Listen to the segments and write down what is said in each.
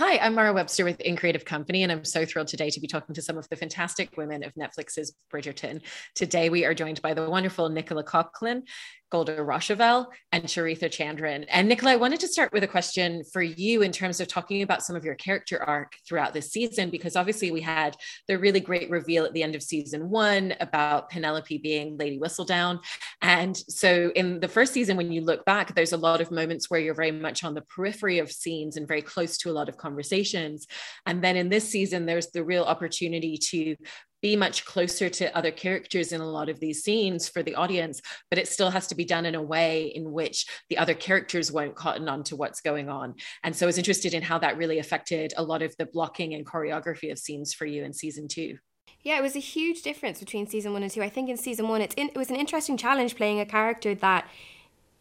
Hi, I'm Mara Webster with In Creative Company, and I'm so thrilled today to be talking to some of the fantastic women of Netflix's Bridgerton. Today, we are joined by the wonderful Nicola Coughlan, Golda Rosheuvel, and Charitha Chandran. And Nicola, I wanted to start with a question for you in terms of talking about some of your character arc throughout this season, because obviously we had the really great reveal at the end of season one about Penelope being Lady Whistledown. And so in the first season, when you look back, there's a lot of moments where you're very much on the periphery of scenes and very close to a lot of conversations. And then in this season, there's the real opportunity to be much closer to other characters in a lot of these scenes for the audience, but it still has to be done in a way in which the other characters won't cotton on to what's going on. And so I was interested in how that really affected a lot of the blocking and choreography of scenes for you in season two. Yeah, it was a huge difference between season one and two. I think in season one, it's in, it was an interesting challenge playing a character that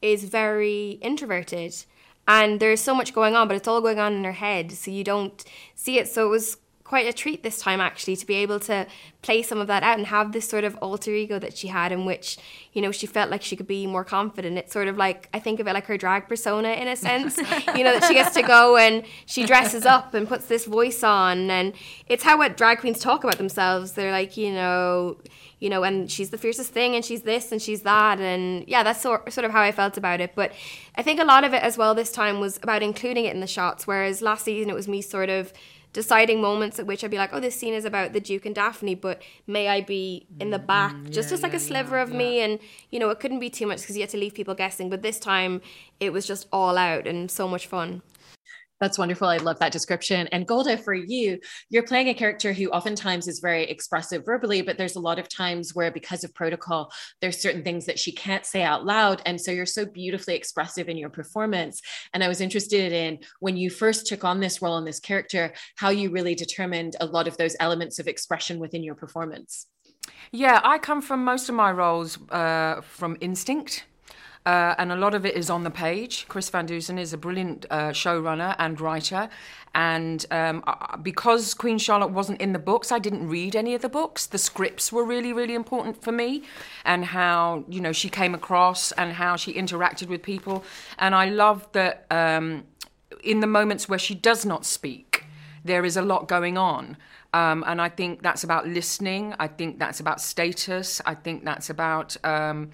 is very introverted and there's so much going on but it's all going on in her head so you don't see it so it was quite a treat this time actually to be able to play some of that out and have this sort of alter ego that she had in which you know she felt like she could be more confident. It's sort of like i think of it like her drag persona in a sense you know that she gets to go and she dresses up and puts this voice on. And it's how what drag queens talk about themselves. They're like you know you know, and she's the fiercest thing, and she's this and she's that, and yeah, that's sort sort of how I felt about it. But I think a lot of it as well this time was about including it in the shots, whereas last season it was me sort of deciding moments at which I'd be like, oh, this scene is about the Duke and Daphne, but may I be in the back, mm, just yeah, as like yeah, a sliver yeah, of me, and you know, it couldn't be too much because you had to leave people guessing. But this time, it was just all out and so much fun. That's wonderful. I love that description. And Golda, for you, you're playing a character who oftentimes is very expressive verbally, but there's a lot of times where, because of protocol, there's certain things that she can't say out loud. And so you're so beautifully expressive in your performance. And I was interested in when you first took on this role in this character, how you really determined a lot of those elements of expression within your performance. Yeah, I come from most of my roles uh, from instinct. Uh, and a lot of it is on the page. Chris Van Dusen is a brilliant uh, showrunner and writer. And um, because Queen Charlotte wasn't in the books, I didn't read any of the books. The scripts were really, really important for me, and how you know she came across and how she interacted with people. And I love that um, in the moments where she does not speak, there is a lot going on. Um, and I think that's about listening. I think that's about status. I think that's about um,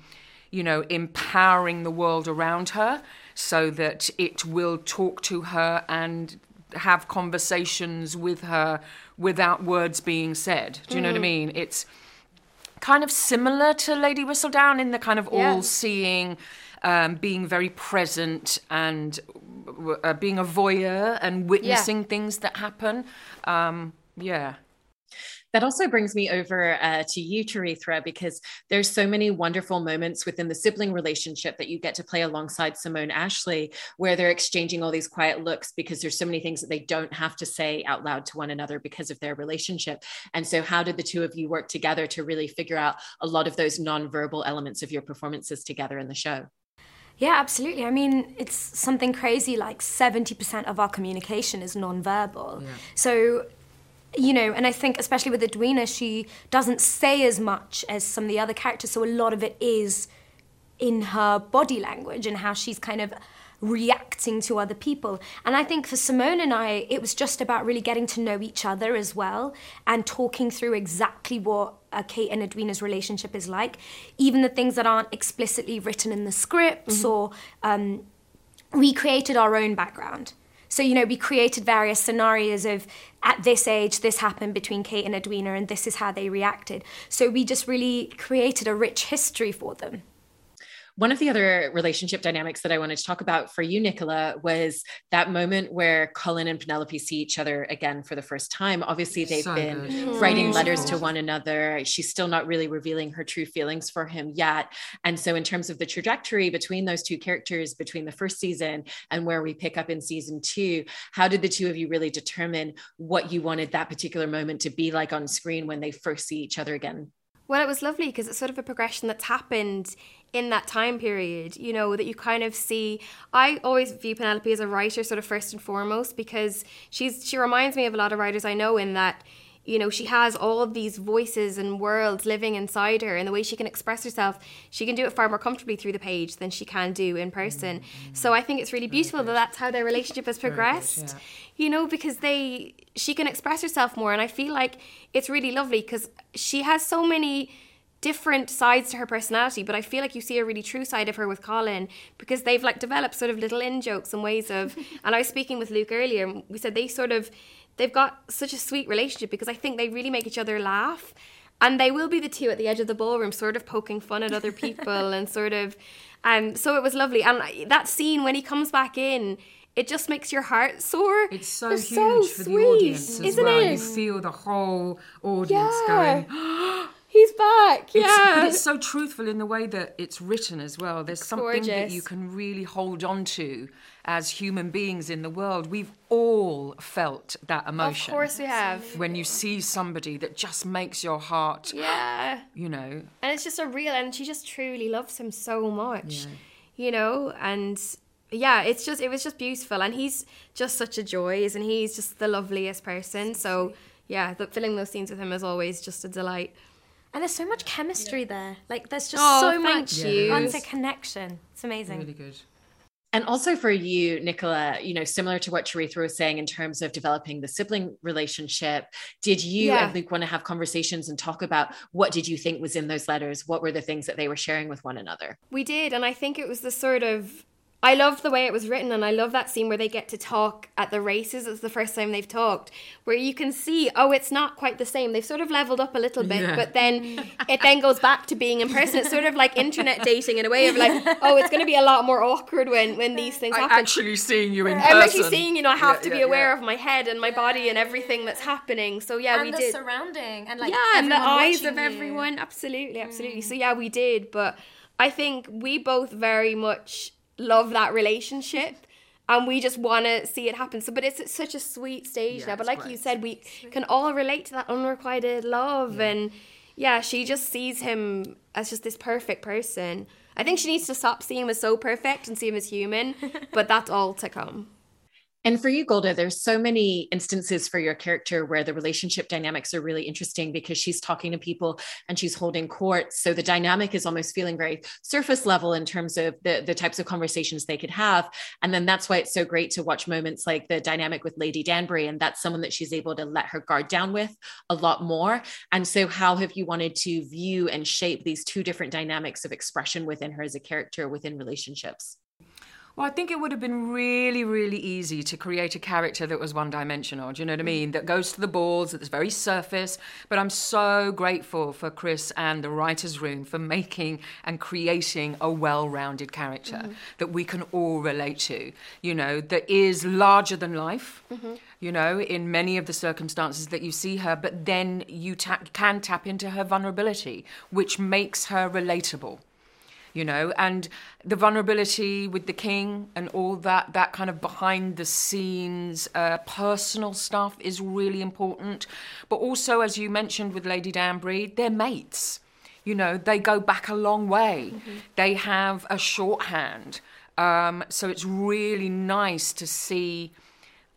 you know, empowering the world around her so that it will talk to her and have conversations with her without words being said. Do you mm. know what I mm. mean? It's kind of similar to Lady Whistledown in the kind of all seeing, um, being very present and uh, being a voyeur and witnessing yeah. things that happen. Um, yeah that also brings me over uh, to you, Charitha, because there's so many wonderful moments within the sibling relationship that you get to play alongside Simone Ashley, where they're exchanging all these quiet looks because there's so many things that they don't have to say out loud to one another because of their relationship. And so, how did the two of you work together to really figure out a lot of those nonverbal elements of your performances together in the show? Yeah, absolutely. I mean, it's something crazy like 70% of our communication is nonverbal. Yeah. So you know, and I think especially with Edwina, she doesn't say as much as some of the other characters, so a lot of it is in her body language and how she's kind of reacting to other people. And I think for Simone and I, it was just about really getting to know each other as well and talking through exactly what uh, Kate and Edwina's relationship is like, even the things that aren't explicitly written in the scripts mm-hmm. or um, we created our own background. So, you know, we created various scenarios of at this age, this happened between Kate and Edwina, and this is how they reacted. So, we just really created a rich history for them. One of the other relationship dynamics that I wanted to talk about for you, Nicola, was that moment where Colin and Penelope see each other again for the first time. Obviously, they've so been good. Mm-hmm. writing letters to one another. She's still not really revealing her true feelings for him yet. And so, in terms of the trajectory between those two characters, between the first season and where we pick up in season two, how did the two of you really determine what you wanted that particular moment to be like on screen when they first see each other again? Well, it was lovely because it's sort of a progression that's happened in that time period, you know, that you kind of see. I always view Penelope as a writer, sort of first and foremost, because she's she reminds me of a lot of writers I know in that you know she has all of these voices and worlds living inside her and the way she can express herself she can do it far more comfortably through the page than she can do in person mm-hmm. so i think it's really beautiful that that's how their relationship has progressed yeah. you know because they she can express herself more and i feel like it's really lovely because she has so many different sides to her personality, but I feel like you see a really true side of her with Colin because they've like developed sort of little in jokes and ways of. and I was speaking with Luke earlier, and we said they sort of they've got such a sweet relationship because I think they really make each other laugh. And they will be the two at the edge of the ballroom, sort of poking fun at other people and sort of. Um, so it was lovely. And that scene when he comes back in, it just makes your heart soar. It's so huge so for sweet, the audience as well. It? You feel the whole audience yeah. going, He's back. Yeah. It's, but it's so truthful in the way that it's written as well. There's something Gorgeous. that you can really hold on to as human beings in the world. We've all felt that emotion. Of course we have. When you see somebody that just makes your heart, yeah, you know. And it's just a real, and she just truly loves him so much, yeah. you know, and yeah, it's just it was just beautiful, and he's just such a joy, isn't he? He's just the loveliest person. So yeah, the, filling those scenes with him is always just a delight. And there's so much chemistry yeah. there. Like there's just oh, so much yeah, connection. It's amazing. Really good. And also for you, Nicola, you know, similar to what Charitha was saying in terms of developing the sibling relationship, did you yeah. and Luke want to have conversations and talk about what did you think was in those letters? What were the things that they were sharing with one another? We did. And I think it was the sort of I love the way it was written, and I love that scene where they get to talk at the races. It's the first time they've talked, where you can see, oh, it's not quite the same. They've sort of leveled up a little bit, yeah. but then it then goes back to being in person. It's sort of like internet dating in a way of like, oh, it's going to be a lot more awkward when when these things I'm happen. Actually, seeing you in person. I'm actually seeing you know I have yeah, to be yeah, aware of my head and my body and everything that's happening. So yeah, and we the did surrounding and like yeah, and the eyes of everyone. You. Absolutely, absolutely. Mm. So yeah, we did, but I think we both very much love that relationship and we just want to see it happen. So, but it's, such a sweet stage yeah, now. But like great. you said, we can all relate to that unrequited love, yeah. and yeah, she just sees him as just this perfect person. I think she needs to stop seeing him as so perfect and see him as human, but that's all to come. And for you, Golda, there's so many instances for your character where the relationship dynamics are really interesting because she's talking to people and she's holding court. So the dynamic is almost feeling very surface level in terms of the, the types of conversations they could have. And then that's why it's so great to watch moments like the dynamic with Lady Danbury. And that's someone that she's able to let her guard down with a lot more. And so, how have you wanted to view and shape these two different dynamics of expression within her as a character within relationships? Well, I think it would have been really, really easy to create a character that was one dimensional. Do you know what I mean? That goes to the balls, that's very surface. But I'm so grateful for Chris and the writer's room for making and creating a well rounded character mm-hmm. that we can all relate to, you know, that is larger than life. Mm-hmm you know, in many of the circumstances that you see her, but then you tap, can tap into her vulnerability, which makes her relatable you know, and the vulnerability with the king and all that, that kind of behind the scenes uh, personal stuff is really important. But also, as you mentioned with Lady Danbury, they're mates. You know, they go back a long way. Mm-hmm. They have a shorthand. Um, so it's really nice to see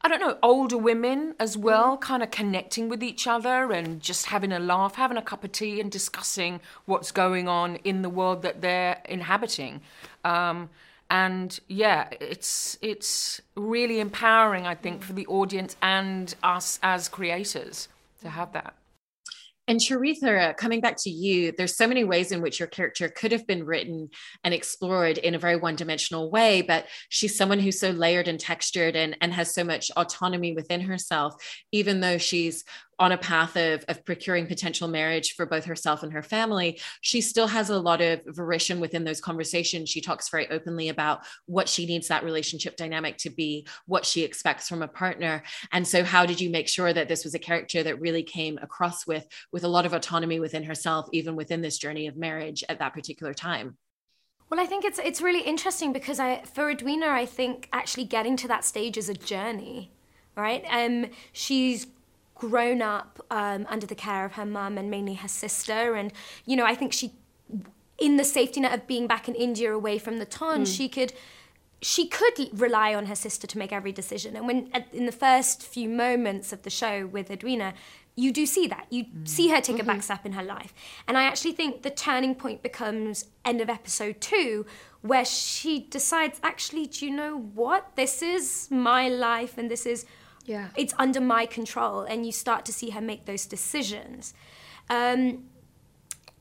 I don't know, older women as well, mm. kind of connecting with each other and just having a laugh, having a cup of tea and discussing what's going on in the world that they're inhabiting. Um, and yeah, it's it's really empowering, I think, for the audience and us as creators to have that. And Charitha, coming back to you, there's so many ways in which your character could have been written and explored in a very one-dimensional way, but she's someone who's so layered and textured and, and has so much autonomy within herself, even though she's on a path of, of procuring potential marriage for both herself and her family, she still has a lot of volition within those conversations. She talks very openly about what she needs that relationship dynamic to be, what she expects from a partner. And so, how did you make sure that this was a character that really came across with, with a lot of autonomy within herself, even within this journey of marriage at that particular time? Well, I think it's it's really interesting because I for Edwina, I think actually getting to that stage is a journey, right? Um, she's grown up um, under the care of her mum and mainly her sister. And, you know, I think she, in the safety net of being back in India away from the town, mm. she could she could rely on her sister to make every decision. And when in the first few moments of the show with Edwina, you do see that. You see her take a back step in her life. And I actually think the turning point becomes end of episode two, where she decides, actually, do you know what? This is my life and this is, Yeah. it's under my control. And you start to see her make those decisions. Um,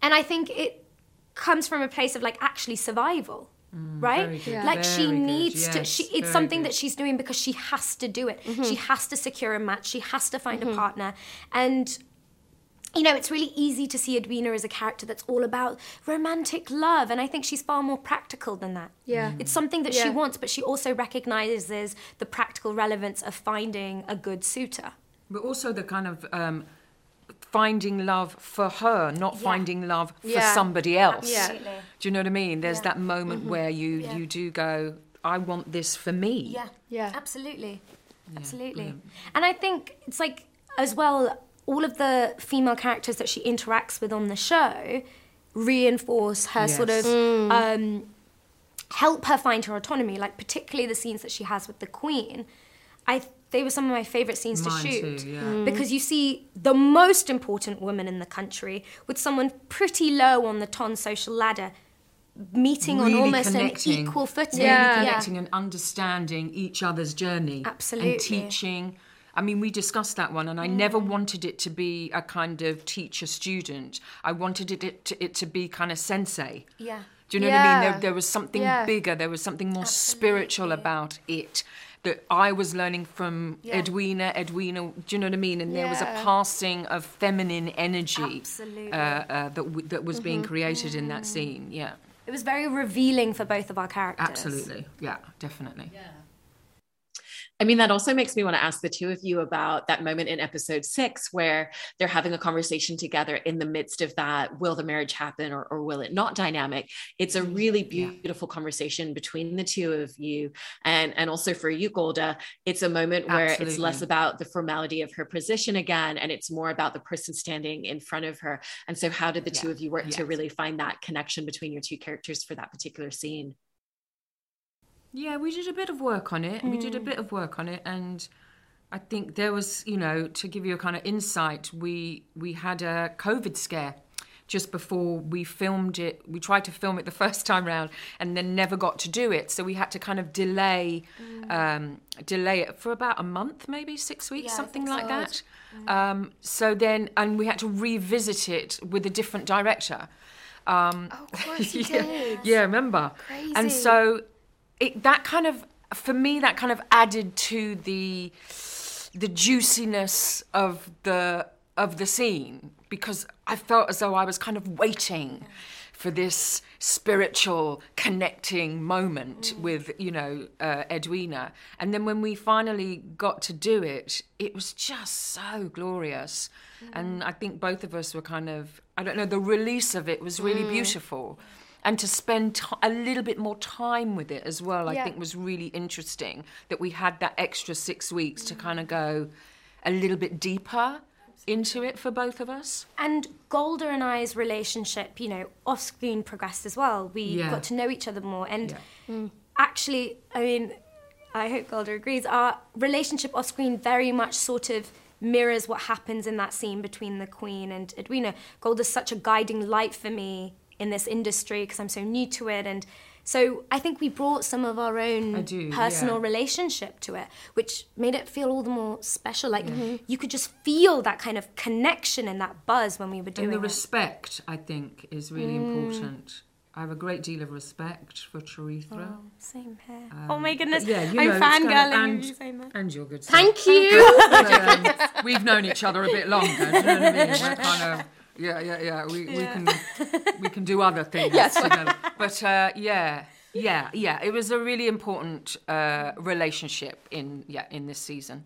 and I think it comes from a place of like actually survival. right very like she Very good. needs to Yes, she it's something good. that she's doing because she has to do it Mm-hmm. she has to secure a match she has to find a partner and you know, it's really easy to see Edwina as a character that's all about romantic love, and I think she's far more practical than that. Yeah. It's something that she wants, but she also recognizes the practical relevance of finding a good suitor. But also the kind of um, finding love for her, not Yeah. finding love for Yeah. somebody else. Absolutely. Do you know what I mean? There's Yeah. that moment where you Yeah. you do go, I want this for me. Yeah. Yeah. Absolutely. Absolutely. brilliant. And I think it's like, as well, all of the female characters that she interacts with on the show reinforce her sort of Yes. um, help her find her autonomy. Like particularly the scenes that she has with the Queen, I they were some of my favorite scenes Mine to shoot too, yeah. Mm. because you see the most important woman in the country with someone pretty low on the ton social ladder meeting Really on almost connecting, an equal footing. Really Yeah. connecting and understanding each other's journey. Absolutely. And teaching. I mean, we discussed that one, and I never wanted it to be a kind of teacher student. I wanted it, it, to, it to be kind of sensei. Yeah. Do you know what I mean? There, there was something Yeah. bigger, there was something more spiritual about it that I was learning from Yeah. Edwina. Edwina, do you know what I mean? And there was a passing of feminine energy uh, uh, that, w- that was being created in that scene. Yeah, It was very revealing for both of our characters. absolutely. Yeah, definitely. I mean, that also makes me want to ask the two of you about that moment in episode six where they're having a conversation together in the midst of that will the marriage happen or, or will it not dynamic. It's a really Yeah. beautiful conversation between the two of you. And, and also for you, Golda, it's a moment where it's less about the formality of her position again, and it's more about the person standing in front of her. And so, how did the two of you work to really find that connection between your two characters for that particular scene? Yeah, we did a bit of work on it. We did Mm. a bit of work on it, and I think there was, you know, to give you a kind of insight, we we had a COVID scare just before we filmed it. We tried to film it the first time round, and then never got to do it. So we had to kind of delay Mm. um, delay it for about a month, maybe six weeks, Yeah, something like so. that. Um, so then, and we had to revisit it with a different director. Um, Oh, of course you yeah, did. yeah, remember? Crazy. And so it that kind of for me that kind of added to the the juiciness of the of the scene because I felt as though I was kind of waiting for this spiritual connecting moment mm. with you know uh, Edwina. And then when we finally got to do it it was just so glorious. Mm. And I think both of us were kind of I don't know the release of it was really mm. beautiful and to spend ti a little bit more time with it as well, I Yeah. think was really interesting. That we had that extra six weeks to kind of go a little bit deeper into it for both of us. And Golda and I's relationship, you know, off screen progressed as well. We Yeah. got to know each other more. And Yeah. Mm. actually, I mean, I hope Golda agrees, our relationship off screen very much sort of mirrors what happens in that scene between the Queen and Edwina. Golda's such a guiding light for me in this industry because I'm so new to it. And so I think we brought some of our own do, personal yeah. relationship to it, which made it feel all the more special. Like you could just feel that kind of connection and that buzz when we were doing it. And the it. respect, I think, is really important. I have a great deal of respect for Charitha. Same here. oh my goodness. Um, Yeah, you I'm it's kind of- and, you and you're good. stuff. Thank you. Um, we've known each other a bit longer. Do you know what I mean? We're kind of yeah, yeah, yeah. We, we can we can do other things together. But uh, yeah, yeah, yeah. It was a really important uh, relationship in yeah in this season.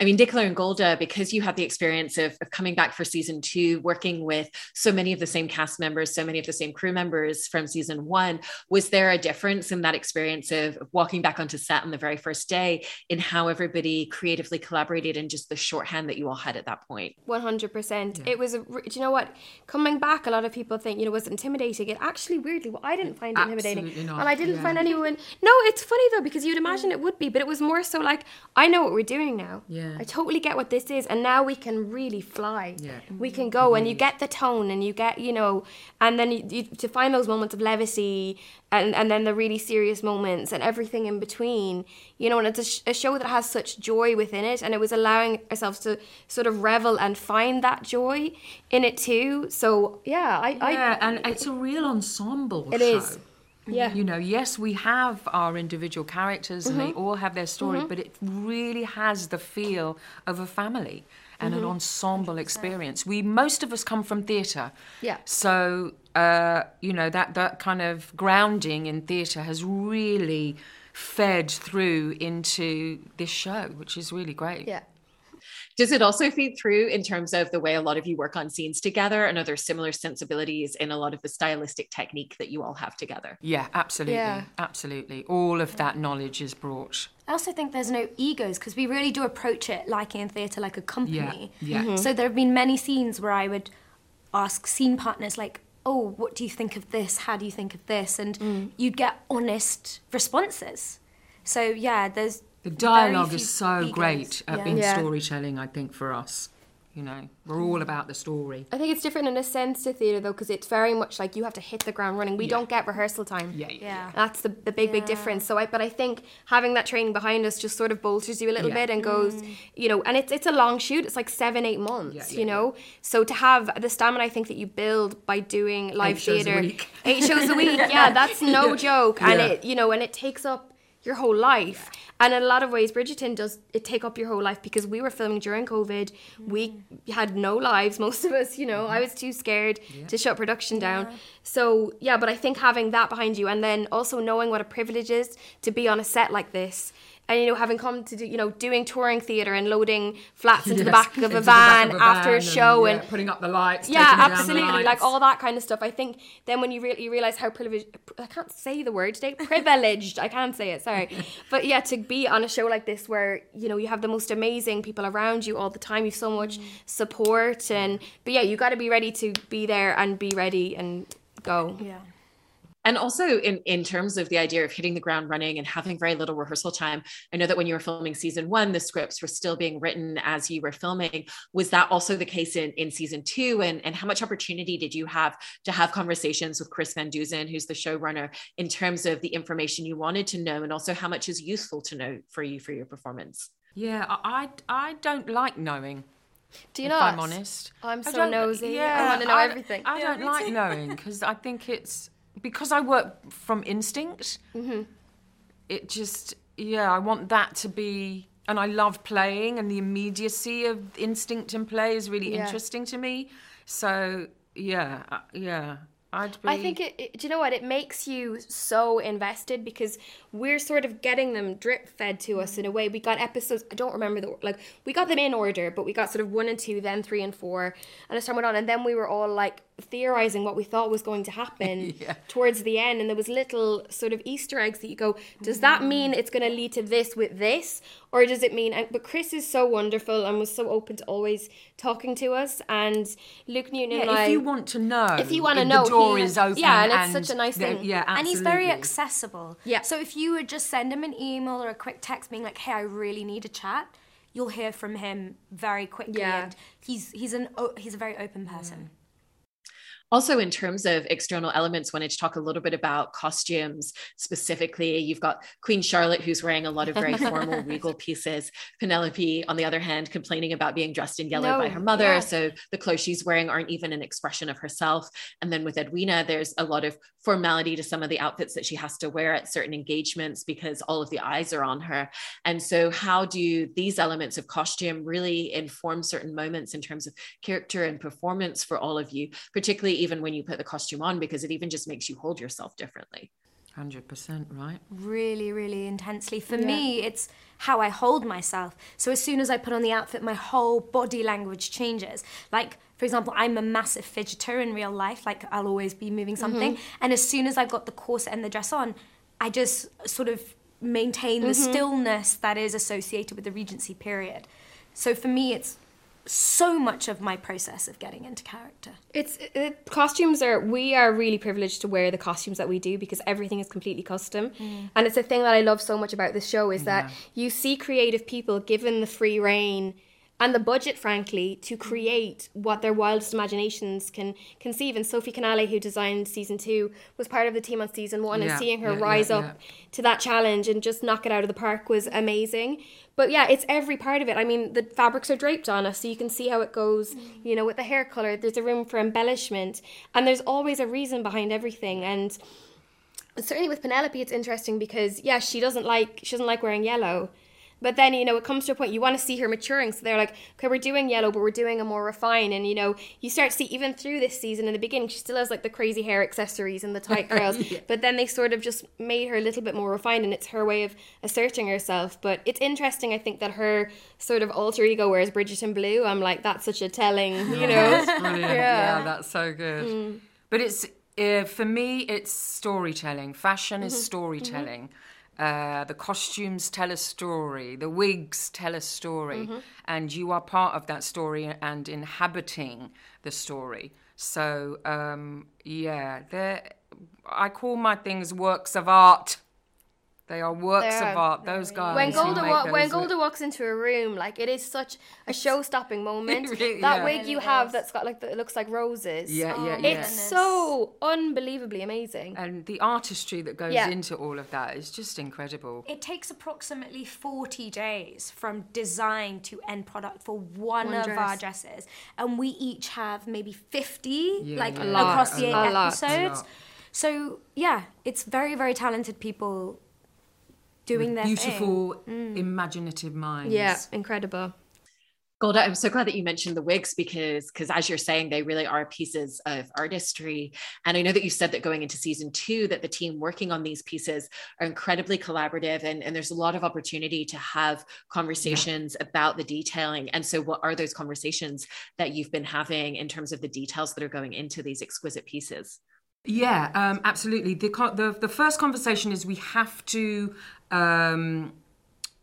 I mean, Nicola and Golda, because you had the experience of, of coming back for season two, working with so many of the same cast members, so many of the same crew members from season one, was there a difference in that experience of, of walking back onto set on the very first day in how everybody creatively collaborated and just the shorthand that you all had at that point? One hundred percent. It was. A, do you know what? Coming back, a lot of people think you know was intimidating. It actually, weirdly, well, I didn't find it intimidating, not, and I didn't yeah. find anyone. No, it's funny though because you'd imagine it would be, but it was more so like I know what we're doing now. now. Yeah. I totally get what this is, and now we can really fly. Yeah. We can go, mm-hmm. and you get the tone, and you get, you know, and then you, you, to find those moments of levity, and and then the really serious moments, and everything in between. You know, and it's a, sh- a show that has such joy within it, and it was allowing ourselves to sort of revel and find that joy in it too. So yeah, I, Yeah, I and it's a real ensemble It show. is. Yeah. You know, yes, we have our individual characters and Mm-hmm. they all have their story, but it really has the feel of a family and Mm-hmm. an ensemble experience. We most of us come from theatre. Yeah. So uh, you know, that that kind of grounding in theatre has really fed through into this show, which is really great. yeah. Does it also feed through in terms of the way a lot of you work on scenes together and are there similar sensibilities in a lot of the stylistic technique that you all have together? Yeah, absolutely. Yeah. Absolutely. All of that knowledge is brought. I also think there's no egos because we really do approach it like in theatre, like a company. Yeah, yeah. Mhm. So there have been many scenes where I would ask scene partners, like, "Oh, what do you think of this? How do you think of this?" And Mm. you'd get honest responses. So yeah, there's The dialogue is so egos. great at Yeah. being Yeah. storytelling, I think, for us. You know, we're all about the story. I think it's different in a sense to theatre though, because it's very much like you have to hit the ground running. We Yeah. don't get rehearsal time. Yeah, yeah. Yeah. That's the, the big, big difference. So I, but I think having that training behind us just sort of bolsters you a little Yeah. bit and goes, mm. you know, and it's it's a long shoot. It's like seven, eight months, Yeah, yeah, you know. So to have the stamina, I think that you build by doing live Eight shows a theatre, week. eight shows a week. Yeah, that's no joke, and Yeah. it you know, and it takes up your whole life. And in a lot of ways, Bridgerton does it take up your whole life because we were filming during COVID. We had no lives, most of us, you know. I was too scared to shut production down. So, yeah, but I think having that behind you and then also knowing what a privilege is to be on a set like this. And you know, having come to do, you know, doing touring theatre and loading flats into the back of into a the back van of a after a show yeah, and putting up the lights. yeah, taking down the absolutely. Like all that kind of stuff. I think then when you really you realize how privileged, I can't say the word today, privileged. I can't say it. Sorry, but yeah, to be on a show like this where you know you have the most amazing people around you all the time. You've so much mm. support and but yeah, you got to be ready to be there and be ready and go. yeah. And also in, in terms of the idea of hitting the ground running and having very little rehearsal time, I know that when you were filming season one, the scripts were still being written as you were filming. Was that also the case in, in season two? And, and how much opportunity did you have to have conversations with Chris Van Dusen, who's the showrunner, in terms of the information you wanted to know and also how much is useful to know for you for your performance? Yeah, I, I, I don't like knowing. Do you if not? I'm honest. I'm I so don't- nosy. I wanna know everything. I don't like knowing because I think it's because I work from instinct. Mm-hmm. It just yeah, I want that to be, and I love playing, and the immediacy of instinct and play is really Yeah. interesting to me. So yeah, uh, yeah, I'd be. I think it, it. Do you know what? It makes you so invested because we're sort of getting them drip fed to us in a way. We got episodes. I don't remember the like. We got them in order, but we got sort of one and two, then three and four, and as time went on, and then we were all like theorizing what we thought was going to happen Yeah. towards the end, and there was little sort of Easter eggs that you go, does that mm. mean it's going to lead to this with this, or does it mean? But Chris is so wonderful and was so open to always talking to us, and Luke Newton Yeah, and I. if you want to know, If you wanna know, the door he- is open. yeah, and it's such a nice thing. Yeah, absolutely. And he's very accessible. Yeah. So if you would just send him an email or a quick text being like, "Hey, I really need a chat," you'll hear from him very quickly. Yeah. And he's he's an o- he's a very open person. Mm. Also, in terms of external elements, wanted to talk a little bit about costumes specifically. You've got Queen Charlotte, who's wearing a lot of very formal, regal pieces. Penelope, on the other hand, complaining about being dressed in yellow No, by her mother. yeah. So the clothes she's wearing aren't even an expression of herself. And then with Edwina, there's a lot of formality to some of the outfits that she has to wear at certain engagements because all of the eyes are on her. And so, how do these elements of costume really inform certain moments in terms of character and performance for all of you, particularly even when you put the costume on, because it even just makes you hold yourself differently? Hundred percent, right? Really, really intensely. For me, it's how I hold myself. So as soon as I put on the outfit, my whole body language changes. Like, for example, I'm a massive fidgeter in real life. Like, I'll always be moving mm-hmm. something. And as soon as I've got the corset and the dress on, I just sort of maintain the mm-hmm. stillness that is associated with the Regency period. So for me, it's so much of my process of getting into character. It's it, costumes are we are really privileged to wear the costumes that we do because everything is completely custom, mm. and it's a thing that I love so much about this show is yeah. that you see creative people given the free reign and the budget, frankly, to create what their wildest imaginations can conceive. And Sophie Canale, who designed season two, was part of the team on season one, yeah, and seeing her yeah, rise yeah, up to that challenge and just knock it out of the park was amazing. But yeah, it's every part of it. I mean, the fabrics are draped on us, so you can see how it goes. Mm. You know, with the hair color, there's a room for embellishment, and there's always a reason behind everything. And certainly with Penelope, it's interesting because yeah, she doesn't like she doesn't like wearing yellow but then, you know, it comes to a point you want to see her maturing. So they're like, okay, we're doing yellow, but we're doing a more refined. And, you know, you start to see even through this season in the beginning, she still has like the crazy hair accessories and the tight curls. yeah. But then they sort of just made her a little bit more refined and it's her way of asserting herself. But it's interesting, I think, that her sort of alter ego wears Bridgerton blue. I'm like, that's such a telling, you know. that's. Yeah. yeah. that's so good. Mm. But it's, uh, for me, it's storytelling. Fashion is mm-hmm. storytelling. Mm-hmm uh, the costumes tell a story, the wigs tell a story, mm-hmm. and you are part of that story and inhabiting the story. So, um, yeah, I call my things works of art. They are works they are, of art. Those guys. When Golda wa- when Golda walks into a room, like it is such a show-stopping moment. really, that yeah. wig you have that's got like the, it looks like roses. Yeah, oh, yeah, yeah. It's so unbelievably amazing. And the artistry that goes yeah. into all of that is just incredible. It takes approximately forty days from design to end product for one, one of dress. our dresses, and we each have maybe fifty yeah, like across the eight episodes. So yeah, it's very very talented people doing their beautiful, mm. imaginative minds. Yeah, incredible. Golda, I'm so glad that you mentioned the wigs because, because as you're saying, they really are pieces of artistry. And I know that you said that going into season two, that the team working on these pieces are incredibly collaborative, and, and there's a lot of opportunity to have conversations yeah. about the detailing. And so, what are those conversations that you've been having in terms of the details that are going into these exquisite pieces? Yeah, um, absolutely. The, the the first conversation is we have to um,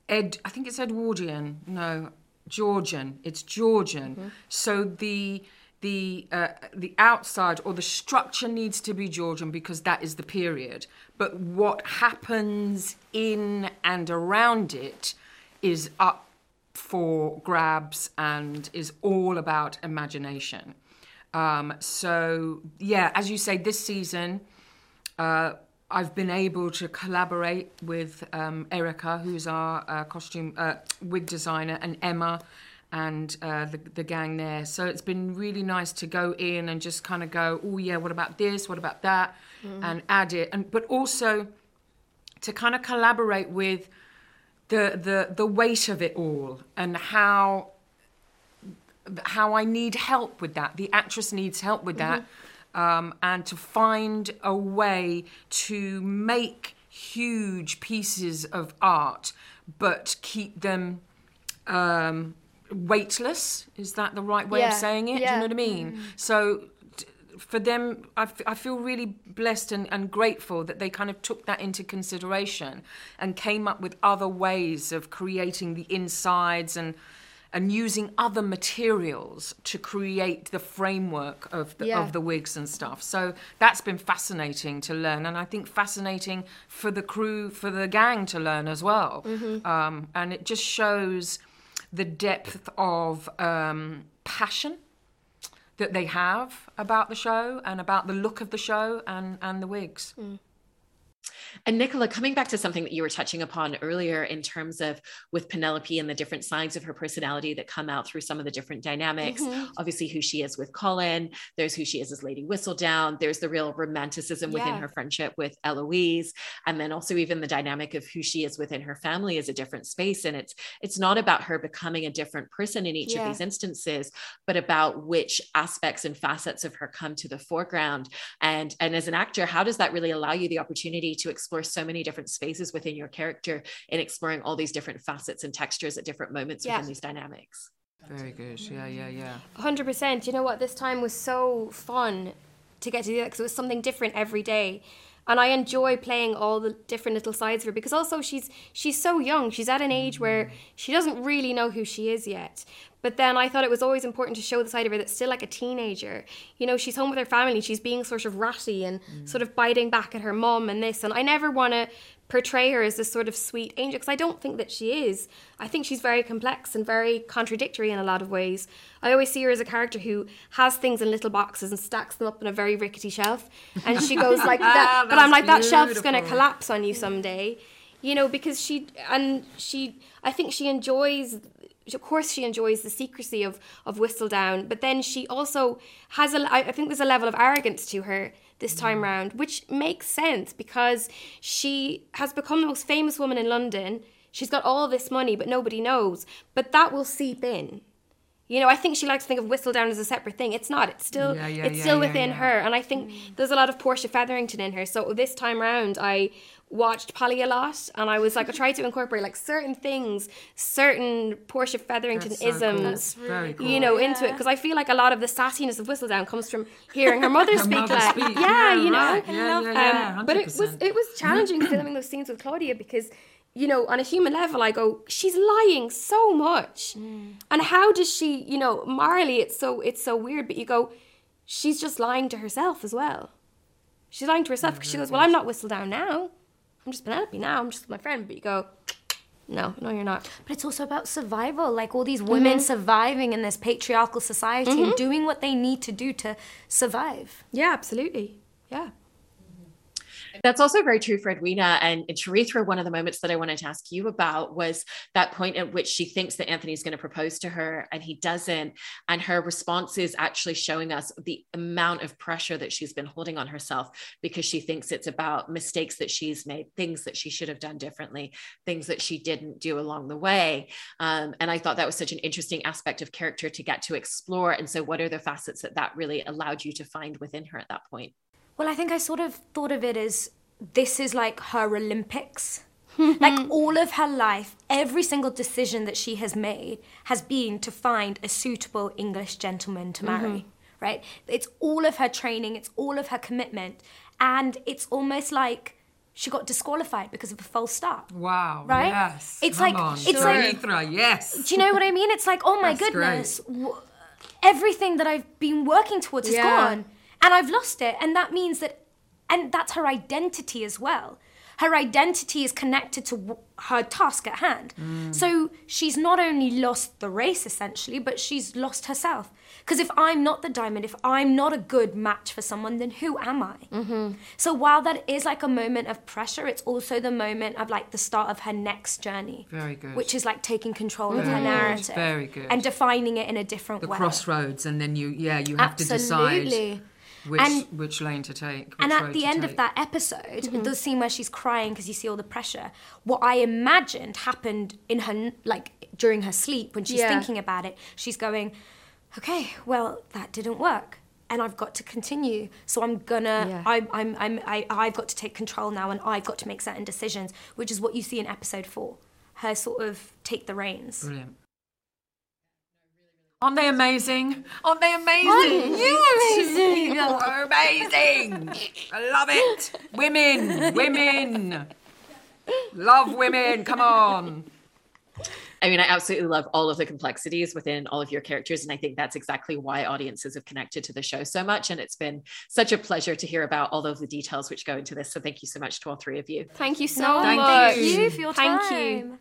Ed. I think it's Edwardian. No, Georgian. It's Georgian. Mm-hmm. So the the uh, the outside or the structure needs to be Georgian because that is the period. But what happens in and around it is up for grabs and is all about imagination. Um, so yeah, as you say, this season. Uh, I've been able to collaborate with um, Erica, who's our uh, costume uh, wig designer, and Emma, and uh, the, the, gang there. So it's been really nice to go in and just kind of go, oh yeah, what about this? What about that? Mm-hmm. And add it, and but also to kind of collaborate with the the the weight of it all and how how I need help with that. The actress needs help with that. Mm-hmm um, and to find a way to make huge pieces of art but keep them um, weightless. Is that the right way yeah. of saying it? Yeah. Do you know what I mean? Mm. So for them, I, f- I feel really blessed and, and grateful that they kind of took that into consideration and came up with other ways of creating the insides and and using other materials to create the framework of the, yeah. of the wigs and stuff. So that's been fascinating to learn, and I think fascinating for the crew, for the gang to learn as well. Mm-hmm. Um, and it just shows the depth of um, passion that they have about the show and about the look of the show and, and the wigs. Mm. And Nicola, coming back to something that you were touching upon earlier in terms of with Penelope and the different sides of her personality that come out through some of the different dynamics, mm-hmm. obviously who she is with Colin, there's who she is as Lady Whistledown, there's the real romanticism yeah. within her friendship with Eloise, and then also even the dynamic of who she is within her family is a different space. And it's it's not about her becoming a different person in each yeah. of these instances, but about which aspects and facets of her come to the foreground. And and as an actor, how does that really allow you the opportunity to explore so many different spaces within your character in exploring all these different facets and textures at different moments yeah. within these dynamics. Very good. Yeah, yeah, yeah. 100%. You know what? This time was so fun to get to do that because it was something different every day. and I enjoy playing all the different little sides of her because also she's she's so young. She's at an age where mm. she doesn't really know who she is yet. But then I thought it was always important to show the side of her that's still like a teenager. You know, she's home with her family, she's being sort of ratty and mm. sort of biting back at her mom and this. And I never want to portray her as this sort of sweet angel because I don't think that she is. I think she's very complex and very contradictory in a lot of ways. I always see her as a character who has things in little boxes and stacks them up on a very rickety shelf, and she goes like that. but I'm like beautiful. that shelf's going to collapse on you someday, you know, because she and she. I think she enjoys of course she enjoys the secrecy of of Whistledown, but then she also has a I think there's a level of arrogance to her this time mm. round, which makes sense because she has become the most famous woman in London. She's got all this money, but nobody knows. But that will seep in. You know, I think she likes to think of Whistledown as a separate thing. It's not. It's still yeah, yeah, it's yeah, still within her. And I think mm. there's a lot of Portia Featherington in her. So this time round I watched Polly a lot, and I was like, I tried to incorporate like certain things, certain Portia Featherington so isms, cool. cool. you know, yeah. into it because I feel like a lot of the sassiness of Whistledown comes from hearing her mother her speak. Mother like, speak. Yeah, yeah, you know, right. yeah, yeah, um, but it was it was challenging filming those scenes with Claudia because you know, on a human level, I go, she's lying so much. Mm. And how does she, you know, morally it's so it's so weird, but you go, she's just lying to herself as well. She's lying to herself because she goes, Well, I'm not Whistledown now. I'm just Penelope now. I'm just my friend. But you go, no, no, you're not. But it's also about survival. Like all these women mm-hmm. surviving in this patriarchal society mm-hmm. and doing what they need to do to survive. Yeah, absolutely. Yeah. That's also very true for Edwina and, and Charitha. One of the moments that I wanted to ask you about was that point at which she thinks that Anthony's going to propose to her and he doesn't. And her response is actually showing us the amount of pressure that she's been holding on herself because she thinks it's about mistakes that she's made, things that she should have done differently, things that she didn't do along the way. Um, and I thought that was such an interesting aspect of character to get to explore. And so, what are the facets that that really allowed you to find within her at that point? Well, I think I sort of thought of it as this is like her Olympics. like all of her life, every single decision that she has made has been to find a suitable English gentleman to marry, mm-hmm. right? It's all of her training, it's all of her commitment, and it's almost like she got disqualified because of a false start. Wow. Right? Yes. It's Come like on. it's Sarithra, like yes. Do you know what I mean? It's like, oh my That's goodness. everything that I've been working towards is gone and I've lost it. And that means that, and that's her identity as well. Her identity is connected to her task at hand. Mm. So she's not only lost the race essentially, but she's lost herself. Because if I'm not the diamond, if I'm not a good match for someone, then who am I? Mm-hmm. So while that is like a moment of pressure, it's also the moment of like the start of her next journey. Very good. Which is like taking control very of her narrative. Very good. And defining it in a different the way. The crossroads, and then you, yeah, you have Absolutely. to decide which and, which lane to take. and at the end take. of that episode, mm-hmm. the scene where she's crying because you see all the pressure, what I imagined happened in her like during her sleep when she's yeah. thinking about it. She's going, "Okay, well that didn't work." and I've got to continue. So I'm gonna, yeah. I, I'm, I'm, I, I've got to take control now, and I've got to make certain decisions, which is what you see in episode four. Her sort of take the reins. Brilliant. Aren't they amazing? Aren't they amazing? You Aren't you amazing? You're amazing. I love it. Women, women. Love women. Come on. I mean, I absolutely love all of the complexities within all of your characters. And I think that's exactly why audiences have connected to the show so much. And it's been such a pleasure to hear about all of the details which go into this. So thank you so much to all three of you. Thank you so no, much. Thank you for your time. Thank you.